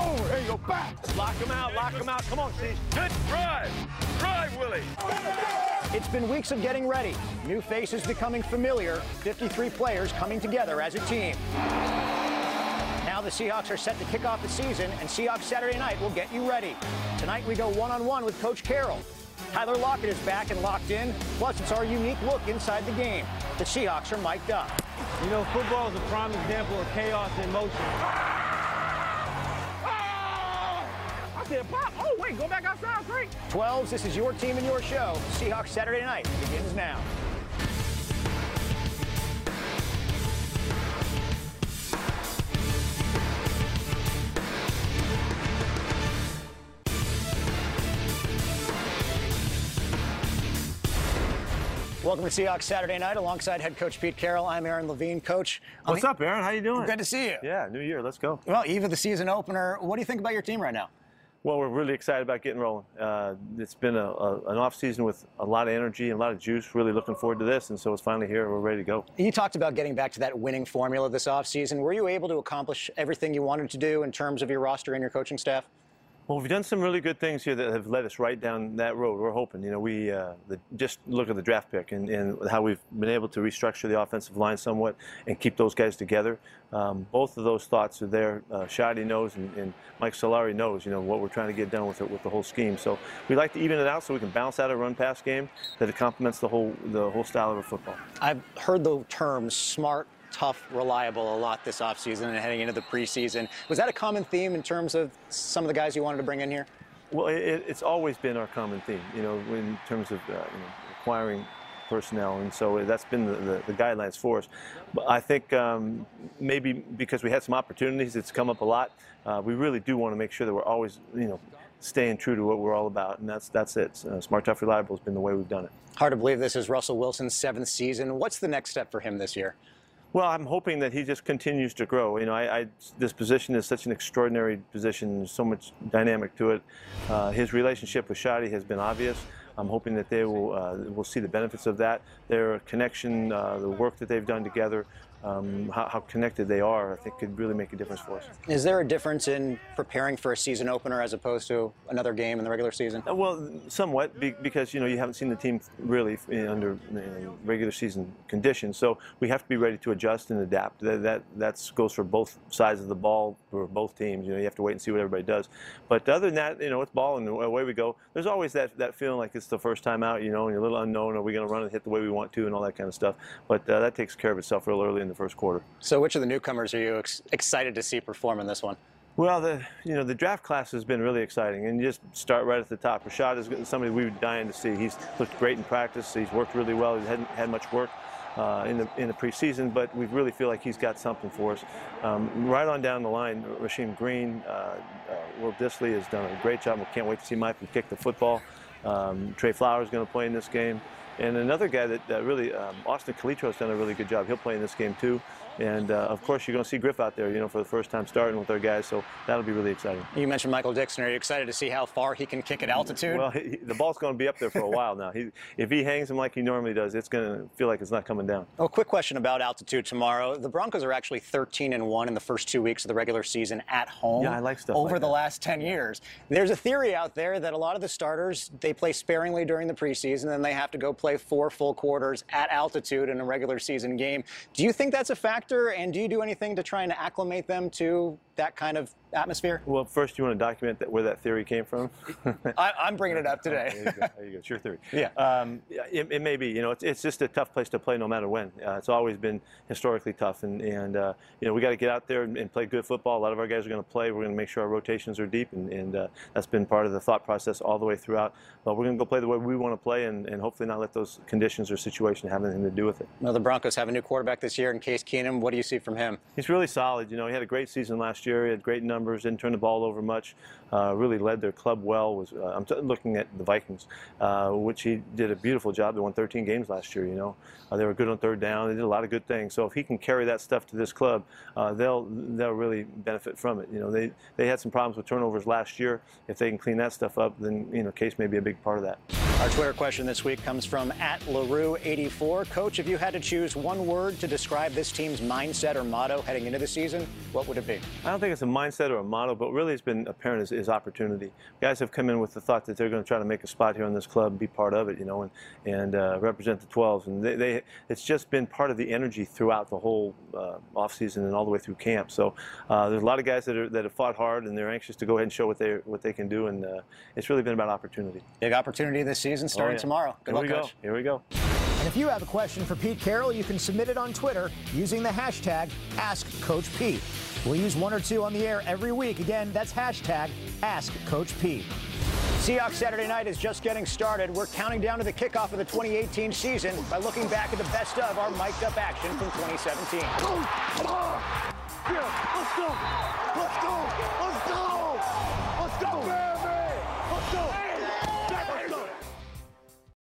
Oh, there you go, back. Lock him out, lock him out. Come on, Steve. Good drive. Drive, Willie. It's been weeks of getting ready. New faces becoming familiar. 53 players coming together as a team. Now the Seahawks are set to kick off the season, and Seahawks Saturday night will get you ready. Tonight we go one-on-one with Coach Carroll. Tyler Lockett is back and locked in. Plus, it's our unique look inside the game. The Seahawks are mic'd up. You know, football is a prime example of chaos in motion. Said, pop. Oh, wait, go back outside. Great. 12s, this is your team and your show. Seahawks Saturday night begins now. Welcome to Seahawks Saturday Night alongside head coach Pete Carroll. I'm Aaron Levine. Coach, I'm What's up, Aaron? How you doing? Good to see you. Yeah, New Year. Let's go. Well, eve of the season opener. What do you think about your team right now? Well, we're really excited about getting rolling. Uh, it's been a, a, an off season with a lot of energy and a lot of juice. Really looking forward to this, and so it's finally here. We're ready to go. You talked about getting back to that winning formula this off season. Were you able to accomplish everything you wanted to do in terms of your roster and your coaching staff? Well, we've done some really good things here that have led us right down that road. We're hoping, you know, we uh, the, just look at the draft pick and, and how we've been able to restructure the offensive line somewhat and keep those guys together. Um, both of those thoughts are there. Uh, Schotty knows and, and Mike Solari knows, you know, what we're trying to get done with it with the whole scheme. So we like to even it out so we can bounce out a run pass game that it complements the whole the whole style of our football. I've heard the terms smart, tough, reliable a lot this offseason and heading into the preseason. Was that a common theme in terms of some of the guys you wanted to bring in here? Well, it, it's always been our common theme, you know, in terms of uh, you know, acquiring personnel, and so that's been the, the, the, guidelines for us. But I think um, maybe because we had some opportunities, it's come up a lot. Uh, we really do want to make sure that we're always, you know, staying true to what we're all about, and that's that's it. Uh, Smart, tough, reliable has been the way we've done it. Hard to believe this is Russell Wilson's seventh season. What's the next step for him this year? Well, I'm hoping that he just continues to grow. You know, I, I, this position is such an extraordinary position. So much dynamic to it. Uh, his relationship with Schotty has been obvious. I'm hoping that they will uh, will see the benefits of that. Their connection, uh, the work that they've done together, um, how, how, connected they are, I think could really make a difference for us. Is there a difference in preparing for a season opener as opposed to another game in the regular season? Uh, well, somewhat, because you know you haven't seen the team really under you know, regular season conditions, so we have to be ready to adjust and adapt. That that that's goes for both sides of the ball for both teams. You know, you have to wait and see what everybody does. But other than that, you know, it's ball and away we go. There's always that that feeling like it's the first time out. You know, and you're a little unknown. Are we going to run and hit the way we want to, and all that kind of stuff. But uh, that takes care of itself real early in the first quarter. So, which of the newcomers are you ex- excited to see perform in this one? Well, the you know the draft class has been really exciting, and you just start right at the top. Rashaad is somebody we were dying to see. He's looked great in practice. He's worked really well. He hadn't had much work. Uh, in the in the preseason, but we really feel like he's got something for us. Um, right on down the line, Rasheem Green, uh, uh, Will Dissly has done a great job. We can't wait to see Michael kick the football. Um, Tre Flowers is going to play in this game. And another guy that, that really, um, Austin Calitro has done a really good job. He'll play in this game too. And uh, of course, you're going to see Griff out there, you know, for the first time starting with our guys. So that'll be really exciting. You mentioned Michael Dickson. Are you excited to see how far he can kick at altitude? Well, he, the ball's going to be up there for a while now. He, if he hangs him like he normally does, it's going to feel like it's not coming down. Oh, quick question about altitude tomorrow. The Broncos are actually 13 and one in the first two weeks of the regular season at home. Yeah, I like stuff over like the that. last 10 years. There's a theory out there that a lot of the starters they play sparingly during the preseason, and they have to go play four full quarters at altitude in a regular season game. Do you think that's a factor? And do you do anything to try and acclimate them to that kind of atmosphere? Well, first you want to document that, where that theory came from. I, am bringing it up today. there, you go. there you go. It's your theory. Yeah. Um, it, it, may be. You know, it's, it's just a tough place to play no matter when. Uh, it's always been historically tough, and, and uh, you know we got to get out there and, and, play good football. A lot of our guys are going to play. We're going to make sure our rotations are deep, and, and uh, that's been part of the thought process all the way throughout. But we're going to go play the way we want to play, and, and hopefully not let those conditions or situation have anything to do with it. Now the Broncos have a new quarterback this year in Case Keenum. What do you see from him? He's really solid. You know, he had a great season last year. He had great numbers. Didn't turn the ball over much. Uh, really led their club well. Was uh, I'm t- looking at the Vikings, uh, which he did a beautiful job. They won 13 games last year. You know, uh, they were good on third down. They did a lot of good things. So if he can carry that stuff to this club, uh, they'll they'll really benefit from it. You know, they they had some problems with turnovers last year. If they can clean that stuff up, then you know, Case may be a big part of that. Our Twitter question this week comes from at LaRue84. Coach, if you had to choose one word to describe this team's mindset or motto heading into the season, what would it be? I don't think it's a mindset or a motto, but really it's been apparent is, is opportunity. Guys have come in with the thought that they're going to try to make a spot here in this club, be part of it, you know, and, and uh, represent the 12s. And they, they, it's just been part of the energy throughout the whole uh, offseason and all the way through camp. So uh, there's a lot of guys that, are, that have fought hard and they're anxious to go ahead and show what they, what they can do. And uh, it's really been about opportunity. Big opportunity this season season oh, starting oh, yeah. tomorrow. Good Here luck, Coach. Go. Here we go. And if you have a question for Pete Carroll, you can submit it on Twitter using the hashtag AskCoachPete. We'll use one or two on the air every week. Again, that's hashtag AskCoachPete. Seahawks Saturday night is just getting started. We're counting down to the kickoff of the 2018 season by looking back at the best of our mic'd up action from 2017. Let's go! Let's go! Let's go! Let's go! Let's go! Let's go!